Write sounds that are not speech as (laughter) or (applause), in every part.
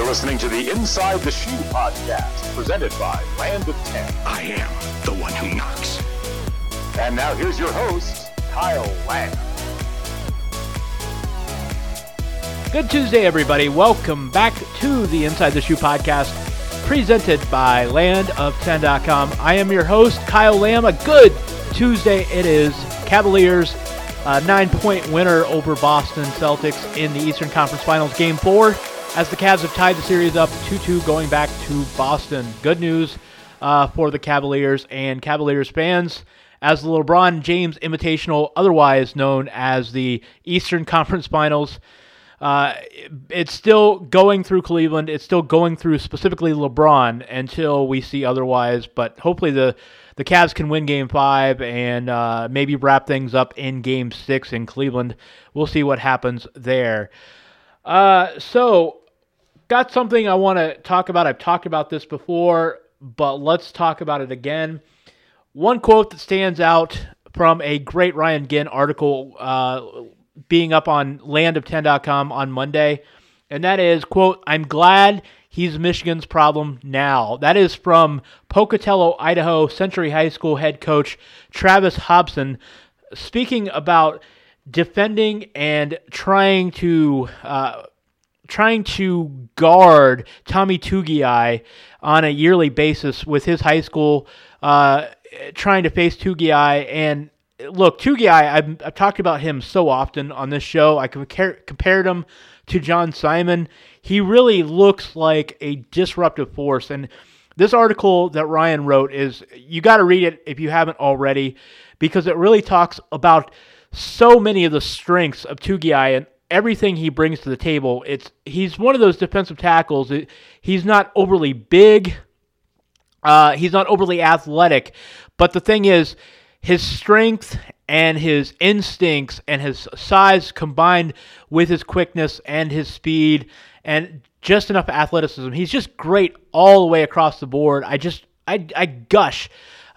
You're listening to the Inside the Shoe podcast, presented by Land of Ten. I am the one who knocks. And now here's your host, Kyle Lamb. Good Tuesday, everybody. Welcome back to the Inside the Shoe podcast, presented by LandOf10.com. I am your host, Kyle Lamb. A good Tuesday it is. Cavaliers, uh, nine-point winner over Boston Celtics in the Eastern Conference Finals, Game Four as the Cavs have tied the series up 2-2 going back to Boston. Good news uh, for the Cavaliers and Cavaliers fans as the LeBron James Invitational, otherwise known as the Eastern (laughs) Conference Finals. Uh, it's still going through Cleveland. It's still going through specifically LeBron until we see otherwise. But hopefully the the Cavs can win Game Five and uh, maybe wrap things up in Game Six in Cleveland. We'll see what happens there. Uh, so got something I want to talk about. I've talked about this before, but let's talk about it again. One quote that stands out from a great Ryan Ginn article uh, being up on landof10.com on Monday, and that is, quote, I'm glad he's Michigan's problem now. That is from Pocatello, Idaho Century High School head coach Travis Hobson speaking about defending and trying to uh, trying to guard Tommy Togiai on a yearly basis with his high school, uh, trying to face Togiai. And look, Togiai, I've, I've, talked about him so often on this show. I compare, compared him to John Simon. He really looks like a disruptive force. And this article that Ryan wrote is, you got to read it if you haven't already, because it really talks about so many of the strengths of Togiai and everything he brings to the table. It's he's one of those defensive tackles. He's not overly big. Uh, he's not overly athletic, but the thing is, his strength and his instincts and his size combined with his quickness and his speed and just enough athleticism. He's just great all the way across the board. I just I, I gush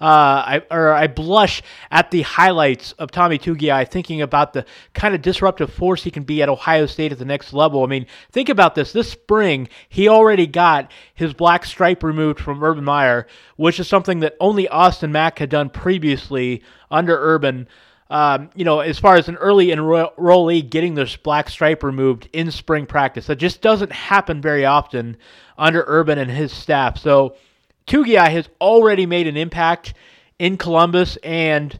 uh, I or I blush at the highlights of Tommy Togiai, thinking about the kind of disruptive force he can be at Ohio State at the next level. I mean, think about this. This spring, he already got his black stripe removed from Urban Meyer, which is something that only Austin Mack had done previously under Urban. Um, you know, as far as an early enrollee getting this black stripe removed in spring practice, that just doesn't happen very often under Urban and his staff. So Togiai has already made an impact in Columbus, and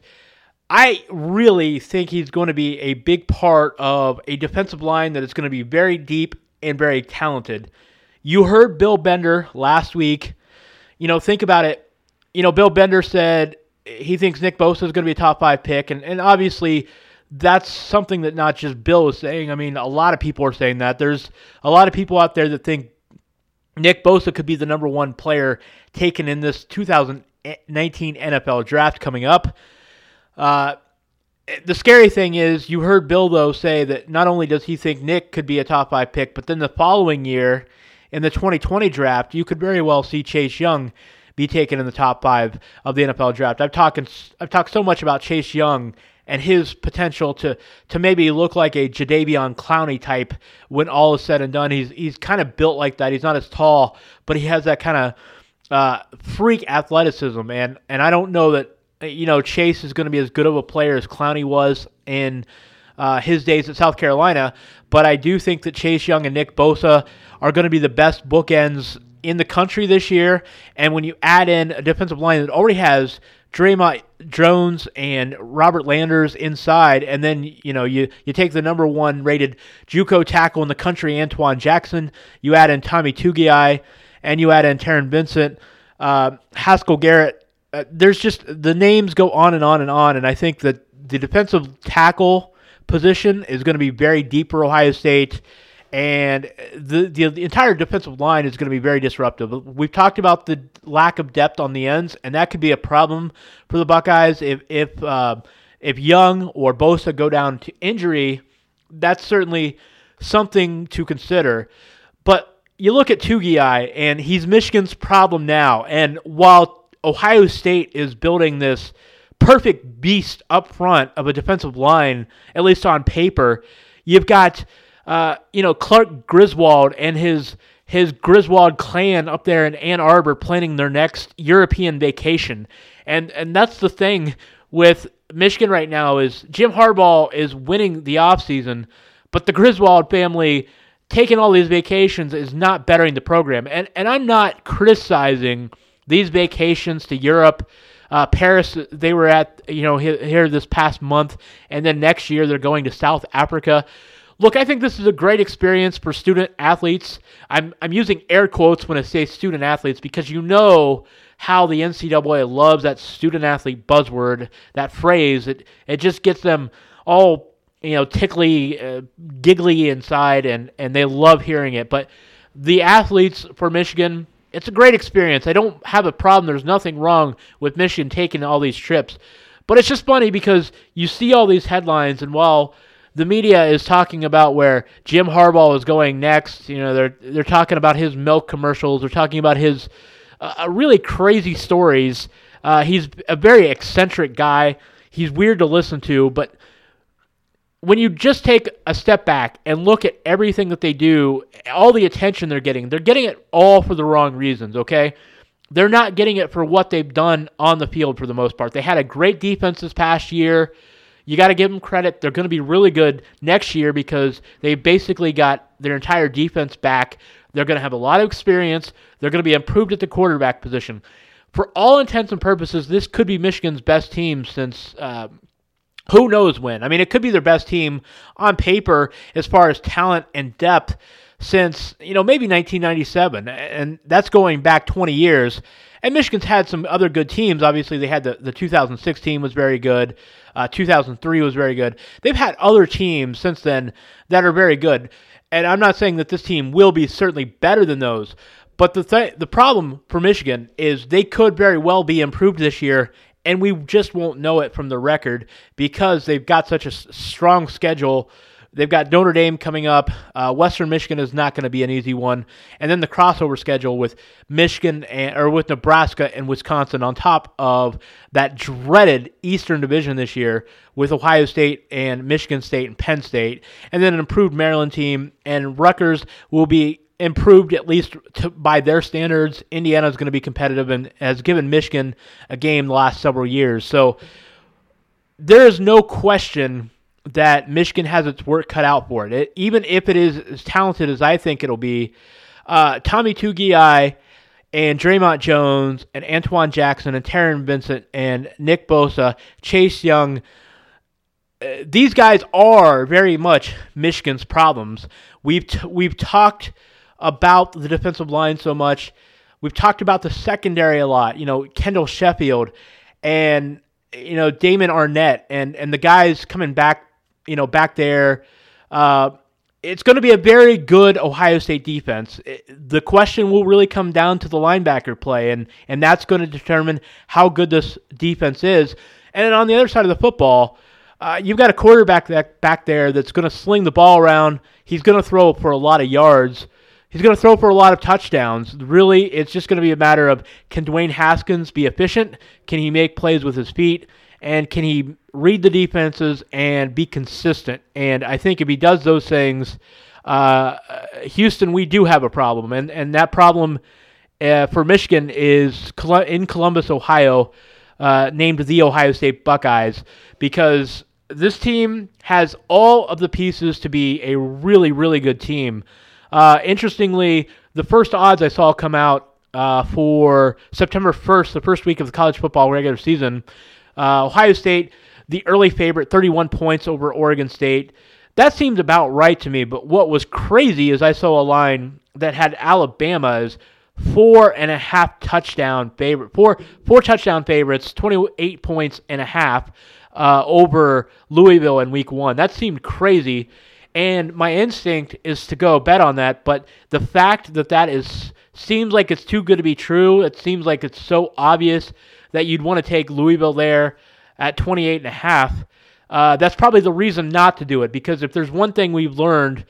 I really think he's going to be a big part of a defensive line that is going to be very deep and very talented. You heard Bill Bender last week. You know, think about it. You know, Bill Bender said he thinks Nick Bosa is going to be a top five pick, and, and obviously that's something that not just Bill is saying. I mean, a lot of people are saying that. There's a lot of people out there that think Nick Bosa could be the number one player taken in this 2019 NFL draft coming up. Uh, the scary thing is, you heard Bill, though, say that not only does he think Nick could be a top five pick, but then the following year in the 2020 draft, you could very well see Chase Young be taken in the top five of the NFL draft. I've talked, I've talked so much about Chase Young and his potential to to maybe look like a Jadeveon Clowney type when all is said and done. He's he's kind of built like that. He's not as tall, but he has that kind of uh, freak athleticism, and and I don't know that you know Chase is going to be as good of a player as Clowney was in uh, his days at South Carolina, but I do think that Chase Young and Nick Bosa are going to be the best bookends in the country this year. And when you add in a defensive line that already has Dre'Mont Jones and Robert Landers inside, and then you know you you take the number one rated JUCO tackle in the country, Antwuan Jackson. You add in Tommy Togiai, and you add in Taron Vincent, uh, Haskell Garrett. Uh, there's just the names go on and on and on, and I think that the defensive tackle position is going to be very deep for Ohio State and the, the, the entire defensive line is going to be very disruptive. We've talked about the lack of depth on the ends, and that could be a problem for the Buckeyes if if uh, if Young or Bosa go down to injury. That's certainly something to consider. But you look at Togiai, and he's Michigan's problem now. And while Ohio State is building this perfect beast up front of a defensive line, at least on paper, you've got uh, you know, Clark Griswold and his his Griswold clan up there in Ann Arbor planning their next European vacation. And and that's the thing with Michigan right now is Jim Harbaugh is winning the offseason, but the Griswold family taking all these vacations is not bettering the program. And and I'm not criticizing these vacations to Europe. Uh, Paris, they were at you know here this past month, and then next year they're going to South Africa. Look, I think this is a great experience for student athletes. I'm I'm using air quotes when I say student athletes because you know how the NCAA loves that student athlete buzzword, that phrase. It it just gets them all you know tickly, uh, giggly inside, and and they love hearing it. But the athletes for Michigan, it's a great experience. I don't have a problem. There's nothing wrong with Michigan taking all these trips, but it's just funny because you see all these headlines, and while the media is talking about where Jim Harbaugh is going next. You know, they're they're talking about his milk commercials. They're talking about his uh, really crazy stories. Uh, he's a very eccentric guy. He's weird to listen to, but when you just take a step back and look at everything that they do, all the attention they're getting, they're getting it all for the wrong reasons, okay? They're not getting it for what they've done on the field for the most part. They had a great defense this past year. You got to give them credit. They're going to be really good next year because they basically got their entire defense back. They're going to have a lot of experience. They're going to be improved at the quarterback position. For all intents and purposes, this could be Michigan's best team since uh, who knows when. I mean, it could be their best team on paper as far as talent and depth since, you know, maybe 1997. And that's going back 20 years. And Michigan's had some other good teams. Obviously, they had the, the 2016 was very good. Uh, 2003 was very good. They've had other teams since then that are very good. And I'm not saying that this team will be certainly better than those. But the th- the problem for Michigan is they could very well be improved this year, and we just won't know it from the record because they've got such a s- strong schedule. They've got Notre Dame coming up. Uh, Western Michigan is not going to be an easy one, and then the crossover schedule with Michigan and, or with Nebraska and Wisconsin on top of that dreaded Eastern Division this year with Ohio State and Michigan State and Penn State, and then an improved Maryland team. And Rutgers will be improved at least to, by their standards. Indiana is going to be competitive and has given Michigan a game the last several years. So there is no question that Michigan has its work cut out for it. it even if it is as talented as I think it'll be, uh, Tommy Togiai and Dre'Mont Jones and Antwuan Jackson and Taron Vincent and Nick Bosa, Chase Young. Uh, these guys are very much Michigan's problems. We've t- we've talked about the defensive line so much. We've talked about the secondary a lot. You know, Kendall Sheffield and you know Damon Arnette and and the guys coming back. You know, back there. Uh, it's going to be a very good Ohio State defense. the question will really come down to the linebacker play, and and that's going to determine how good this defense is. And on the other side of the football, uh, you've got a quarterback that, back there that's going to sling the ball around. He's going to throw for a lot of yards. He's going to throw for a lot of touchdowns. Really, it's just going to be a matter of can Dwayne Haskins be efficient? Can he make plays with his feet? And can he read the defenses and be consistent? And I think if he does those things, uh, Houston, we do have a problem. And, and that problem uh, for Michigan is in Columbus, Ohio, uh, named the Ohio State Buckeyes, because this team has all of the pieces to be a really, really good team. Uh, interestingly, the first odds I saw come out uh, for September 1st, the first week of the college football regular season, uh, Ohio State, the early favorite, 31 points over Oregon State. That seemed about right to me, but what was crazy is I saw a line that had Alabama as four and a half touchdown favorite, four four touchdown favorites, 28 points and a half uh, over Louisville in week one. That seemed crazy. And my instinct is to go bet on that, but the fact that that is seems like it's too good to be true. It seems like it's so obvious that you'd want to take Louisville there at 28 and a half. Uh, that's probably the reason not to do it because if there's one thing we've learned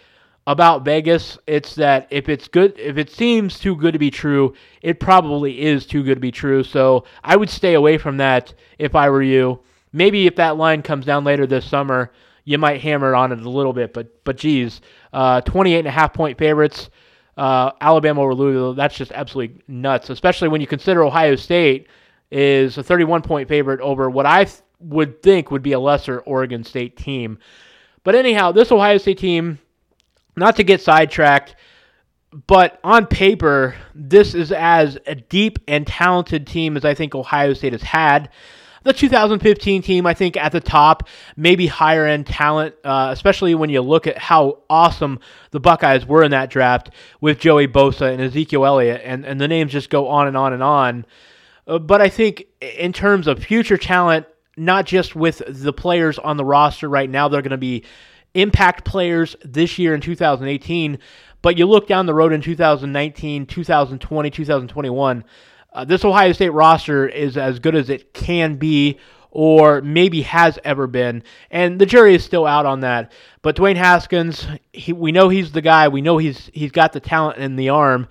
about Vegas, it's that if it's good, if it seems too good to be true, it probably is too good to be true. So I would stay away from that if I were you. Maybe if that line comes down later this summer, you might hammer on it a little bit, but but geez, uh, 28 and a half point favorites. uh, Alabama over Louisville. That's just absolutely nuts, especially when you consider Ohio State is a 31 point favorite over what I th- would think would be a lesser Oregon State team. But anyhow, this Ohio State team, not to get sidetracked, but on paper, this is as a deep and talented team as I think Ohio State has had. The 2015 team, I think, at the top, maybe higher end talent, uh, especially when you look at how awesome the Buckeyes were in that draft with Joey Bosa and Ezekiel Elliott, and, and the names just go on and on and on. Uh, but I think in terms of future talent, not just with the players on the roster right now, they're going to be impact players this year in 2018. But you look down the road in 2019, 2020, 2021, uh, this Ohio State roster is as good as it can be or maybe has ever been. And the jury is still out on that. But Dwayne Haskins, he, we know he's the guy. We know he's he's got the talent in the arm.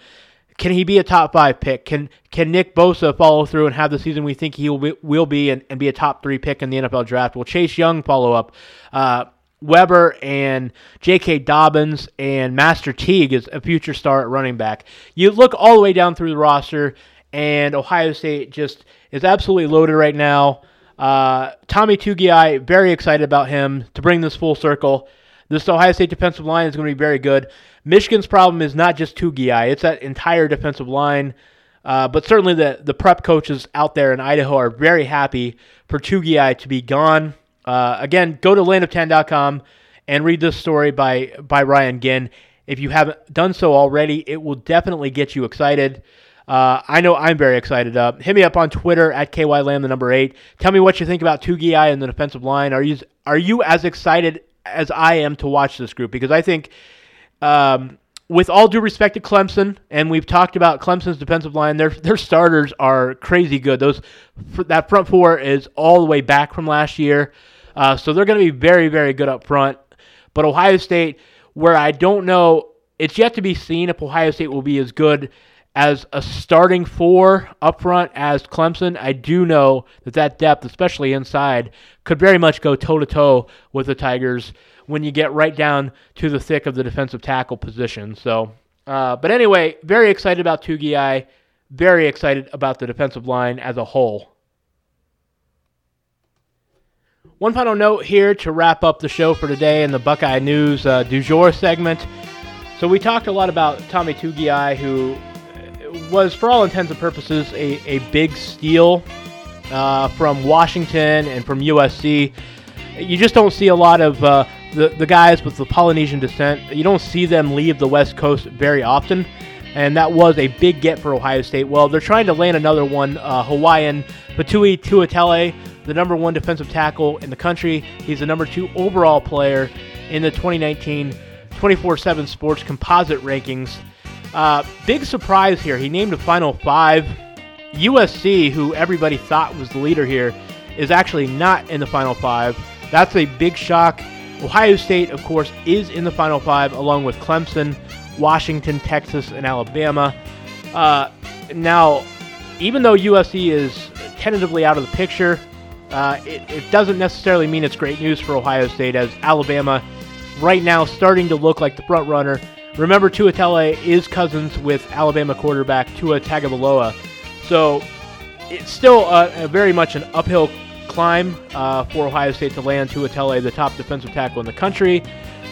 Can he be a top five pick? Can can Nick Bosa follow through and have the season we think he will be, will be and, and be a top three pick in the NFL draft? Will Chase Young follow up? Uh, Weber and J.K. Dobbins and Master Teague is a future star at running back. You look all the way down through the roster, and Ohio State just is absolutely loaded right now. Uh, Tommy Togiai, very excited about him to bring this full circle. This Ohio State defensive line is going to be very good. Michigan's problem is not just Togiai; it's that entire defensive line. Uh, but certainly the the prep coaches out there in Idaho are very happy for Togiai to be gone. Uh, again, go to landoften.com and read this story by by Ryan Ginn. If you haven't done so already, it will definitely get you excited. Uh, I know I'm very excited. Uh, hit me up on Twitter at KYLam, the number eight. Tell me what you think about Togiai and the defensive line. Are you are you as excited as I am to watch this group? Because I think um, with all due respect to Clemson, and we've talked about Clemson's defensive line, their their starters are crazy good. Those that front four is all the way back from last year, uh, so they're going to be very very good up front. But Ohio State, where I don't know, it's yet to be seen if Ohio State will be as good as a starting four up front as Clemson. I do know that that depth, especially inside, could very much go toe to toe with the Tigers when you get right down to the thick of the defensive tackle position. So, uh, but anyway, very excited about Togiai. Very excited about the defensive line as a whole. One final note here to wrap up the show for today in the Buckeye News uh, du jour segment. So we talked a lot about Tommy Togiai, who was, for all intents and purposes, a, a big steal uh, from Washington and from USC. You just don't see a lot of uh, the, the guys with the Polynesian descent. You don't see them leave the West Coast very often, and that was a big get for Ohio State. Well, they're trying to land another one, uh, Hawaiian Faatui Tuitele, the number one defensive tackle in the country. He's the number two overall player in the 2019 24 7 Sports Composite Rankings. Uh, big surprise here. He named a final five. USC, who everybody thought was the leader here, is actually not in the final five. That's a big shock. Ohio State, of course, is in the final five along with Clemson, Washington, Texas, and Alabama. Uh, now, even though USC is tentatively out of the picture, uh, it, it doesn't necessarily mean it's great news for Ohio State as Alabama right now starting to look like the front runner Remember, Tuitele is cousins with Alabama quarterback Tua Tagovailoa, so it's still a, a very much an uphill climb uh, for Ohio State to land Tuitele, the top defensive tackle in the country.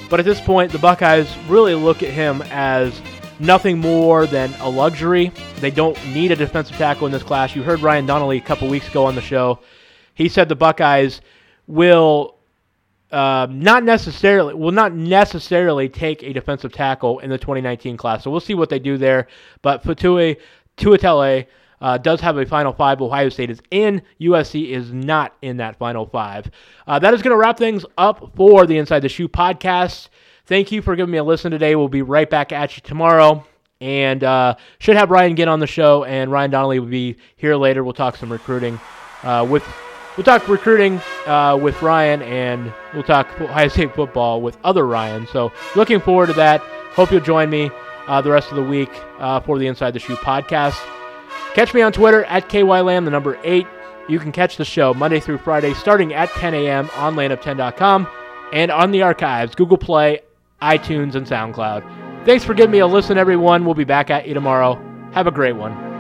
But at this point, the Buckeyes really look at him as nothing more than a luxury. They don't need a defensive tackle in this class. You heard Ryan Donnelly a couple weeks ago on the show. He said the Buckeyes will uh, not necessarily will not necessarily take a defensive tackle in the 2019 class. So we'll see what they do there. But Faatui Tuitele uh, does have a Final Five. Ohio State is in. USC is not in that Final Five. Uh, that is going to wrap things up for the Inside the Shoe podcast. Thank you for giving me a listen today. We'll be right back at you tomorrow. And uh, should have Ryan get on the show, and Ryan Donnelly will be here later. We'll talk some recruiting uh, with We'll talk recruiting uh, with Ryan, and we'll talk Ohio State football with other Ryan. So, looking forward to that. Hope you'll join me uh, the rest of the week uh, for the Inside the Shoe podcast. Catch me on Twitter at KYLam, the number eight. You can catch the show Monday through Friday starting at 10 a.m. on landoften.com and on the archives, Google Play, iTunes, and SoundCloud. Thanks for giving me a listen, everyone. We'll be back at you tomorrow. Have a great one.